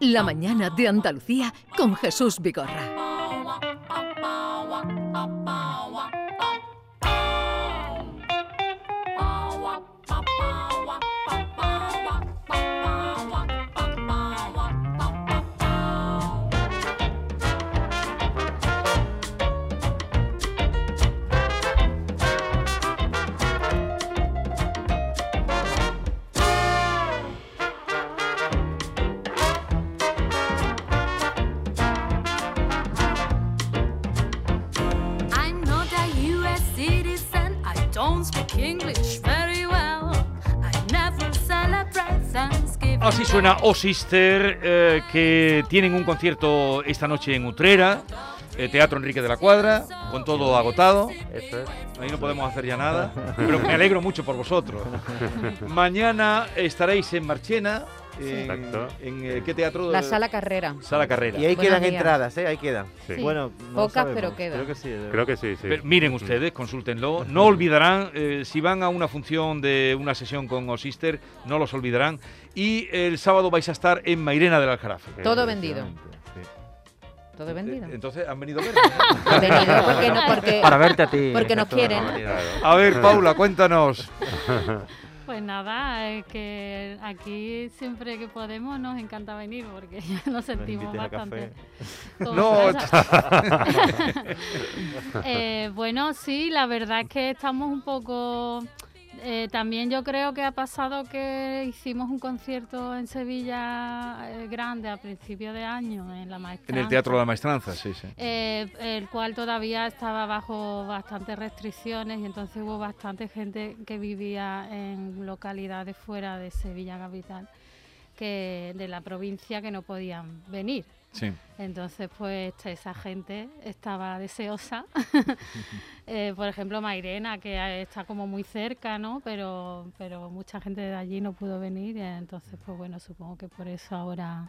La mañana de Andalucía con Jesús Vigorra. Suena Oh Sister, eh, que tienen un concierto esta noche en Utrera, eh, Teatro Enrique de la Cuadra, con todo agotado. Eso es. Ahí no podemos hacer ya nada, pero me alegro mucho por vosotros. Mañana estaréis en Marchena, en, Exacto. en, eh, ¿qué teatro? La sala carrera. Sala Carrera. Y ahí Buenos quedan días. entradas, ¿eh? Ahí quedan. Sí. Sí. Bueno, no Pocas, sabemos. pero quedan. Creo que sí. Creo que sí, sí. Pero miren ustedes, consúltenlo. No olvidarán, eh, si van a una función de una sesión con O Sister, no los olvidarán. Y el sábado vais a estar en Mairena del Aljarafe. Todo vendido. Todo vendido. Entonces, ¿han venido a porque, no, porque, Para verte a ti. porque nos quieren. A ver, Paula, cuéntanos. Pues nada, es que aquí siempre que podemos nos encanta venir porque ya nos sentimos bastante. No. Eh, bueno, sí, la verdad es que estamos un poco. Eh, también yo creo que ha pasado que hicimos un concierto en Sevilla eh, grande a principio de año en la En maestranza. el Teatro de la Maestranza, sí, sí. eh, el cual todavía estaba bajo bastantes restricciones y entonces hubo bastante gente que vivía en localidades fuera de Sevilla capital, que de la provincia que no podían venir. Sí. Entonces, pues esa gente estaba deseosa. Eh, por ejemplo, Mairena, que eh, está como muy cerca, ¿no? Pero, pero mucha gente de allí no pudo venir. y entonces, pues bueno, supongo que por eso ahora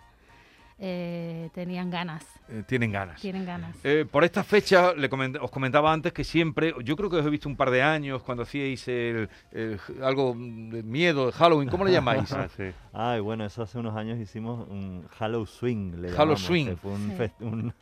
eh, tenían ganas. Eh, tienen ganas. Tienen ganas. Eh, por esta fecha, le coment- os comentaba antes que siempre, yo creo que os he visto un par de años cuando hacíais el, el- algo de miedo, de Halloween, ¿cómo le llamáis? Ah, sí. Ay, bueno, eso hace unos años hicimos un Hallow Swing. Le Hallow llamamos, Swing. Fue un, Sí. fest- un,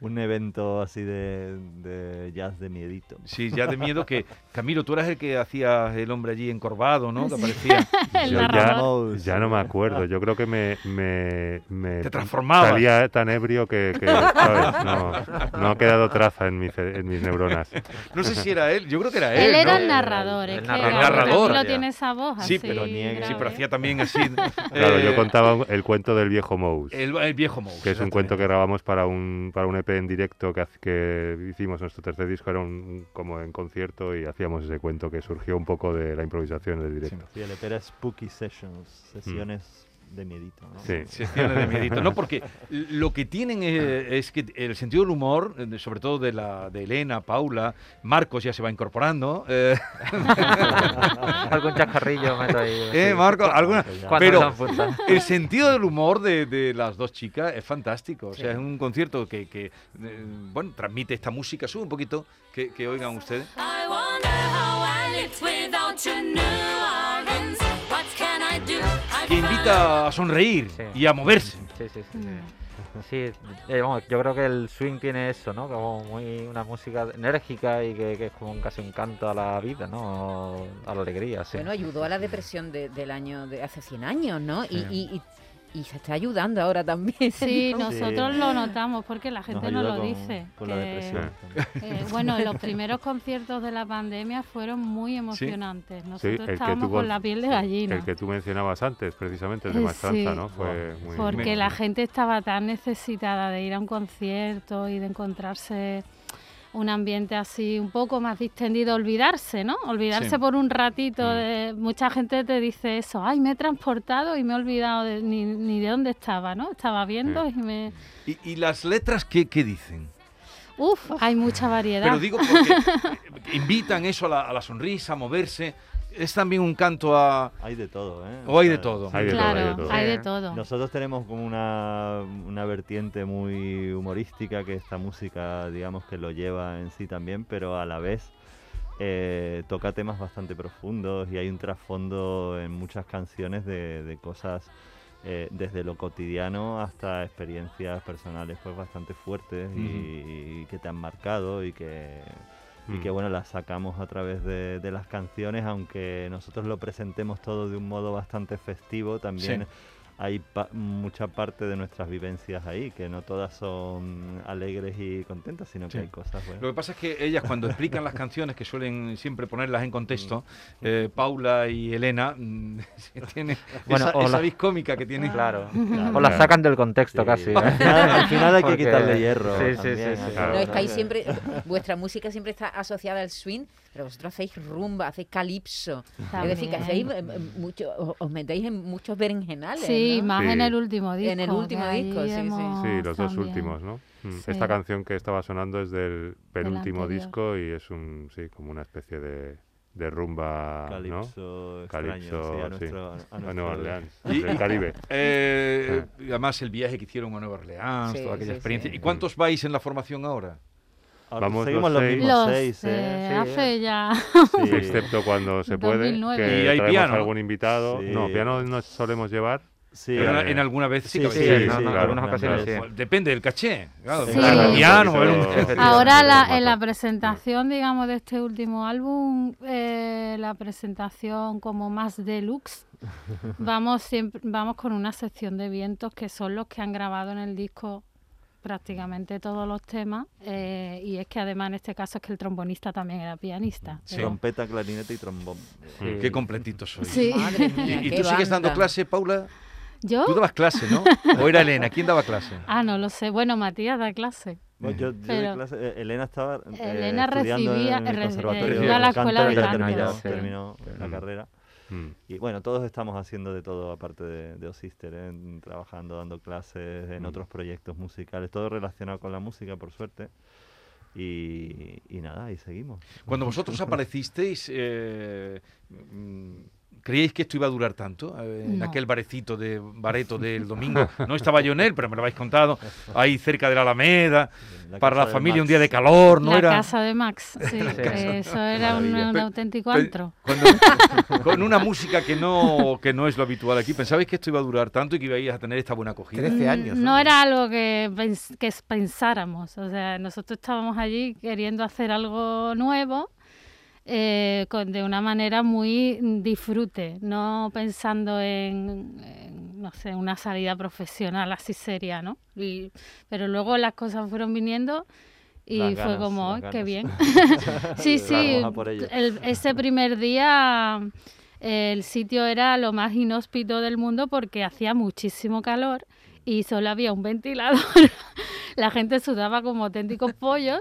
un evento así de, de jazz de miedito. Sí, ya de miedo que... Camilo, tú eras el que hacías el hombre allí encorvado, ¿no? Que aparecía... Yo ya, ya no me acuerdo. Yo creo que me, me, me Te salía tan ebrio que, que, ¿sabes? No, no ha quedado traza en, mi ce- en mis neuronas. No sé si era él, yo creo que era él, Él era ¿no? el narrador, es el que narrador. era- El narrador. Camilo tiene esa voz Sí, así pero niega. Sí, pero hacía también así... Claro, yo eh, contaba el cuento del viejo Mouse. El, el viejo Mouse. que es un cuento que grabamos para un, para un EP en directo que, que hicimos nuestro tercer disco, era un, como en concierto y hacíamos ese cuento que surgió un poco de la improvisación del directo. Sí, el EP era Spooky Sessions, sesiones de miedito. ¿no? Sí. Sesiones de miedito. No, porque lo que tienen es, es que el sentido del humor, eh, sobre todo de la de Elena, Paula, Marcos ya se va incorporando. eh, Algún chascarrillo meto ahí. eh, sí. Marcos, alguna. Pero el sentido del humor de, de las dos chicas es fantástico. O sea, es un concierto que, que, eh, bueno, transmite esta música. Sube un poquito, que, que oigan ustedes. I Que invita a sonreír Sí. y a moverse. Sí, sí, sí. Sí, eh, yo creo que el swing tiene eso, ¿no? Como muy una música enérgica y que, que es como un casi un canto a la vida, ¿no? A la alegría, sí. Bueno, ayudó a la depresión de- del año de hace 100 años, ¿no? Y, y- y- y se está ayudando ahora también. Sí, ¿no? nosotros Sí. lo notamos porque la Nos gente no ayuda lo con- dice. Con la depresión. eh, bueno, los primeros conciertos de la pandemia fueron muy emocionantes. Nosotros el que estábamos con la piel de gallina. El que tú mencionabas antes, precisamente, el de Eh, Maestranza, sí. ¿no? Fue muy... Porque la gente estaba tan necesitada de ir a un concierto y de encontrarse un ambiente así un poco más distendido, olvidarse, ¿no? Olvidarse Sí. por un ratito. Mm. De, mucha gente te dice eso, ay, me he transportado y me he olvidado de- ni, ni de dónde estaba, ¿no? Estaba viendo y me... ¿Y, y las letras qué, qué dicen? Uf, hay mucha variedad. Pero digo porque invitan eso a la, a la sonrisa, a moverse. Es también un canto a... Hay de todo, ¿eh? O hay de todo. Hay de todo, hay de claro, todo. hay de Sí. todo. Nosotros tenemos como una, una vertiente muy humorística que esta música, digamos que lo lleva en sí también, pero a la vez eh, toca temas bastante profundos y hay un trasfondo en muchas canciones de, de cosas eh, desde lo cotidiano hasta experiencias personales pues bastante fuertes y, y que te han marcado y que y que Mm. bueno las sacamos a través de, de las canciones aunque nosotros lo presentemos todo de un modo bastante festivo también Sí. Hay pa- mucha parte de nuestras vivencias ahí que no todas son alegres y contentas sino que Sí. hay cosas bueno, Lo que pasa es que ellas cuando explican las canciones, que suelen siempre ponerlas en contexto, eh, Paula y Elena, mm, tienen Bueno, esa, esa la- cómica que tienen. Claro. Claro. O la Claro. sacan del contexto Sí. casi. ¿eh? Al final- al final hay que Porque- quitarle hierro Sí, sí, también, sí, sí. claro. No, es que ahí Sí. siempre, vuestra música siempre está asociada al swing, pero vosotros hacéis rumba, hacéis calipso. Es decir, que hacéis También. eh, eh, mucho, os- metéis en muchos berenjenales. Sí, ¿no? más Sí. en el último disco. En el último disco, sí, sí. Sí, los dos también- últimos, ¿no? Mm. Sí. Esta canción que estaba sonando es del penúltimo disco y es un, sí, como una especie de, de rumba, ¿no? Calipso extraño, Calipso, sí, a sí, nuestro, a a nuestro- Nueva Orleans, Y- del Caribe. Eh, y además el viaje que hicieron a Nueva Orleans, Sí, toda aquella sí, experiencia. sí. ¿Y cuántos vais en la formación ahora? Vamos seguimos los los seis. mismos Los seis, eh, ¿eh? Sí, hace ya. sí. Excepto cuando se puede, 2009. que Y hay piano. algún invitado. Sí. No, piano no solemos llevar. Sí, Pero eh, en alguna vez sí, sí, que Sí, hecho. no- no, claro, algunas ocasiones sí. claro. Depende del caché. Claro, Sí. claro, Sí. piano. Ahora la, en la presentación, digamos, de este último álbum, eh, la presentación como más deluxe, vamos siempre, vamos con una sección de vientos que son los que han grabado en el disco prácticamente todos los temas eh, y es que además en este caso es que el trombonista también era pianista. Sí. pero- Trompeta, clarinete y trombón. Sí. Qué. Sí. Madre ¿Y, mía, y tú sigues dando clase, Paula? ¿Yo? Tú dabas clase, ¿no? ¿O era Elena? ¿Quién daba clase? Ah, no lo sé. Bueno, Matías da clase. Bueno, yo, yo Pero- clase- eh, Elena estaba eh, Elena estudiando recibía- en el re- conservatorio eh, de iba a la escuela de canto, terminó, la Mm. carrera. Mm. Y bueno, todos estamos haciendo de todo aparte de, de Osister, ¿eh? Trabajando, dando clases en Mm. otros proyectos musicales, todo relacionado con la música, por suerte. Y, y nada, ahí seguimos. Cuando vosotros aparecisteis, eh, mm, ¿creíais que esto iba a durar tanto? Eh, en No. aquel barecito de Bareto del domingo. No estaba yo en él, pero me lo habéis contado. Ahí cerca de la Alameda, La para la familia un día de calor, ¿no la era? casa de Max, sí, eso era un, un auténtico antro. cuando- con una música que no, que no es lo habitual aquí. ¿Pensabais que esto iba a durar tanto y que ibais a tener esta buena acogida? 13 años. No era algo que, pens- que pensáramos, o sea, nosotros estábamos allí queriendo hacer algo nuevo eh, con, de una manera muy disfrute, no pensando en, en, no sé, una salida profesional así seria, ¿no? Y- pero luego las cosas fueron viniendo y Las fue ganas, como, las "Ay, qué ganas". bien. sí, sí, el- ese primer día el sitio era lo más inhóspito del mundo porque hacía muchísimo calor y solo había un ventilador. la gente sudaba como auténticos pollos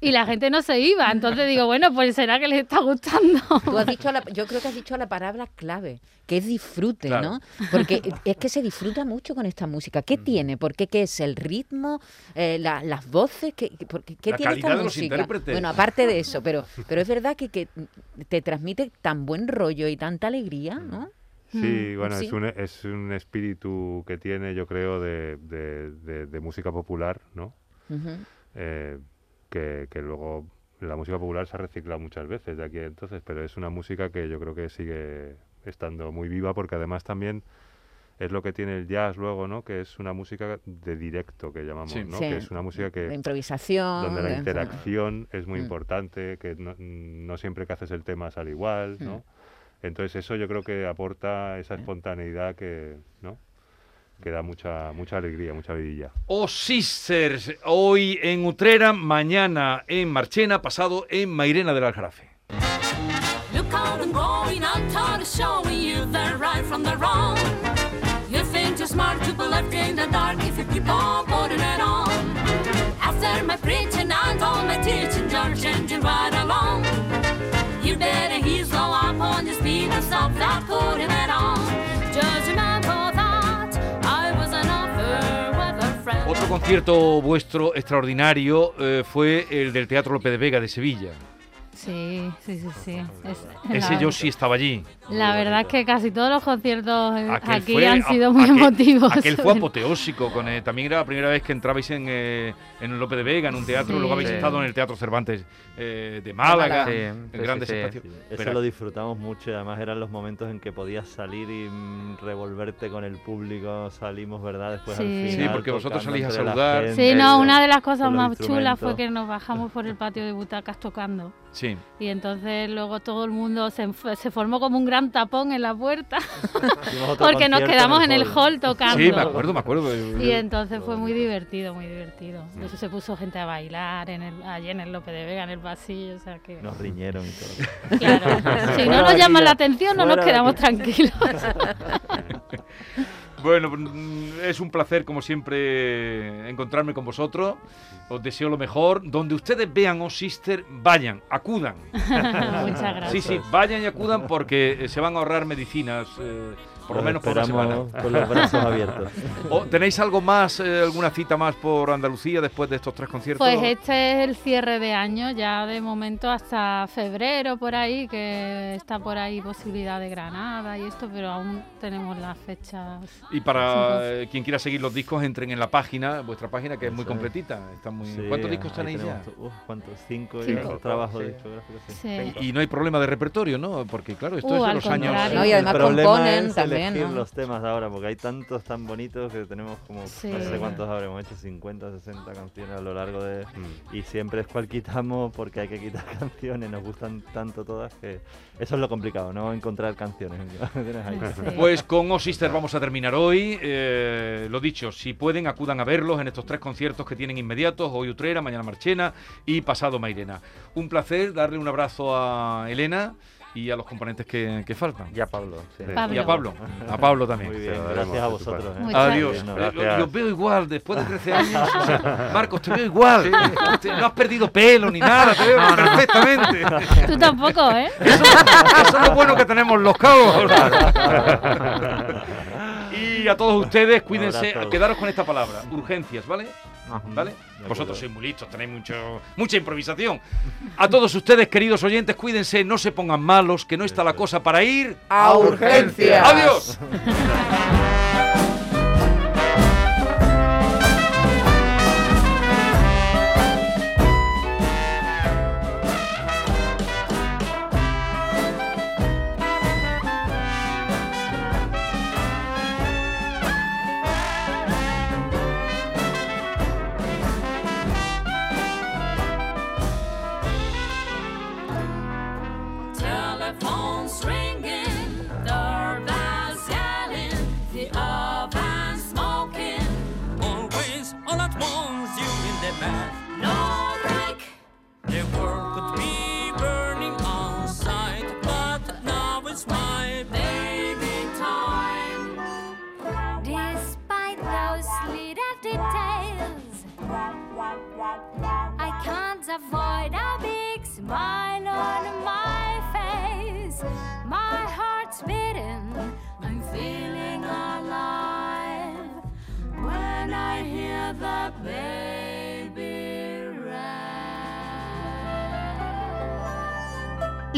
y la gente no se iba. Entonces digo, bueno, pues será que les está gustando. Tú has dicho la- yo creo que has dicho la palabra clave, que es disfrute, Claro. ¿no? Porque es que se disfruta mucho con esta música. ¿Qué tiene? ¿Por qué? ¿Qué es? ¿El ritmo? Eh, la- ¿Las voces? ¿Qué, qué- por qué- La tiene esta de música? Bueno, aparte de eso, pero, pero es verdad que, que te transmite tan buen rollo y tanta alegría, ¿no? Sí, bueno, sí. Es, un, es un espíritu que tiene, yo creo, de, de- de- de música popular, ¿no? Eh, que, que luego la música popular se ha reciclado muchas veces de aquí a entonces, pero es una música que yo creo que sigue estando muy viva porque además también es lo que tiene el jazz luego, ¿no? Que es una música de directo que llamamos, Sí. ¿no? Sí. Que es una música De que improvisación. donde la de- interacción es muy Mm. importante, que no, no siempre que haces el tema sale igual, ¿no? Mm. Entonces eso yo creo que aporta esa espontaneidad que, ¿no? Que da mucha, mucha alegría, mucha vidilla. Oh Sisters, hoy en Utrera, mañana en Marchena, pasado en Mairena del Aljarafe. Look out and growing up, taught us showing you the right from the wrong. You think you're smart to be left in the dark if you keep on putting it on. After my preaching and all my teaching, you're changing right along. Concierto vuestro extraordinario eh, fue el del Teatro Lope de Vega de Sevilla. Sí, sí, sí, sí. Es- Ese la, yo sí estaba allí. La verdad es que casi todos los conciertos eh, Aquel aquí fue- han a- sido muy aquel- emotivos. Aquel fue apoteósico. Con, eh, también era la primera vez que entrabais en, eh, en Lope de Vega, en un teatro. Sí. Luego habéis Sí. estado en el Teatro Cervantes eh, de Málaga, Sí, en sí, grandes sí, sí. espacios. Sí, eso Pero- lo disfrutamos mucho y además eran los momentos en que podías salir y mm, revolverte con el público. Salimos, ¿verdad? Después Sí. al Sí, final. porque vosotros salís a saludar. gente, Sí, no, una de las cosas más chulas fue que nos bajamos por el patio de butacas tocando. Sí. Y entonces luego todo el mundo se, se formó como un gran tapón en la puerta porque nos quedamos en el hall tocando. Sí, me acuerdo, me acuerdo. Y entonces fue muy divertido, muy divertido. De Eso se puso gente a bailar en el, allí en el Lope de Vega, en el pasillo, o sea que... Nos riñeron y todo. Claro, si no nos llama la atención no nos quedamos tranquilos. Bueno, mm, es un placer, como siempre, encontrarme con vosotros. Os deseo lo mejor. Donde ustedes vean Oh Sister, vayan, acudan. Muchas gracias. Sí, sí, vayan y acudan porque eh, se van a ahorrar medicinas, eh, por lo menos por una semana. con los brazos abiertos. ¿O ¿Tenéis algo más, eh, alguna cita más por Andalucía después de estos tres conciertos? Pues este es el cierre de año, ya de momento hasta febrero por ahí, que está por ahí posibilidad de Granada y esto, pero aún tenemos las fechas. Y para eh, quien quiera seguir los discos, entren en la página, vuestra página, que es muy completita. Está muy... Sí, ¿Cuántos discos tenéis ya? uf, ¿Cuántos? Cinco, Cinco. otro trabajo Sí. discográfico, sí. Sí. Y, y no hay problema de repertorio, ¿no? Porque claro, esto Uh, es de los años... No, y además componen también, elegir ¿no? los temas de ahora, porque hay tantos tan bonitos que tenemos como, Sí. no sé cuántos habremos hecho, 50, 60 canciones a lo largo de... Mm. Y siempre es cual quitamos porque hay que quitar canciones, nos gustan tanto todas que eso es lo complicado, no encontrar canciones. Sí. Pues con Oh Sister vamos a terminar hoy. Eh, lo dicho, si pueden, acudan a verlos en estos tres conciertos que tienen inmediatos: hoy Utrera, mañana Marchena y pasado Mairena. Un placer darle un abrazo a Elena y a los componentes que, que faltan. Ya Pablo. sí. Pablo. Y a Pablo. A Pablo también. Muy bien, gracias a vosotros. ¿eh? Adiós. Eh, gracias. Los veo igual después de 13 años. o sea, Marcos, te veo igual. No has perdido pelo ni nada, te veo perfectamente. Tú tampoco, ¿eh? Eso, eso es lo bueno que tenemos los cabos. a todos ustedes, cuídense, quedaros con esta palabra, urgencias, ¿vale? Ajá. ¿Vale? Vosotros sois muy listos, tenéis mucho, mucha improvisación. A todos ustedes, queridos oyentes, cuídense, no se pongan malos, que no está la cosa para ir. ¡A urgencias! ¡Adiós! Telephone's ringing, doorbell's yelling, the oven smoking. Always all at once, you in the bed. No break. The world could be burning outside, but now it's my baby time. Despite those little details, I can't avoid a big smile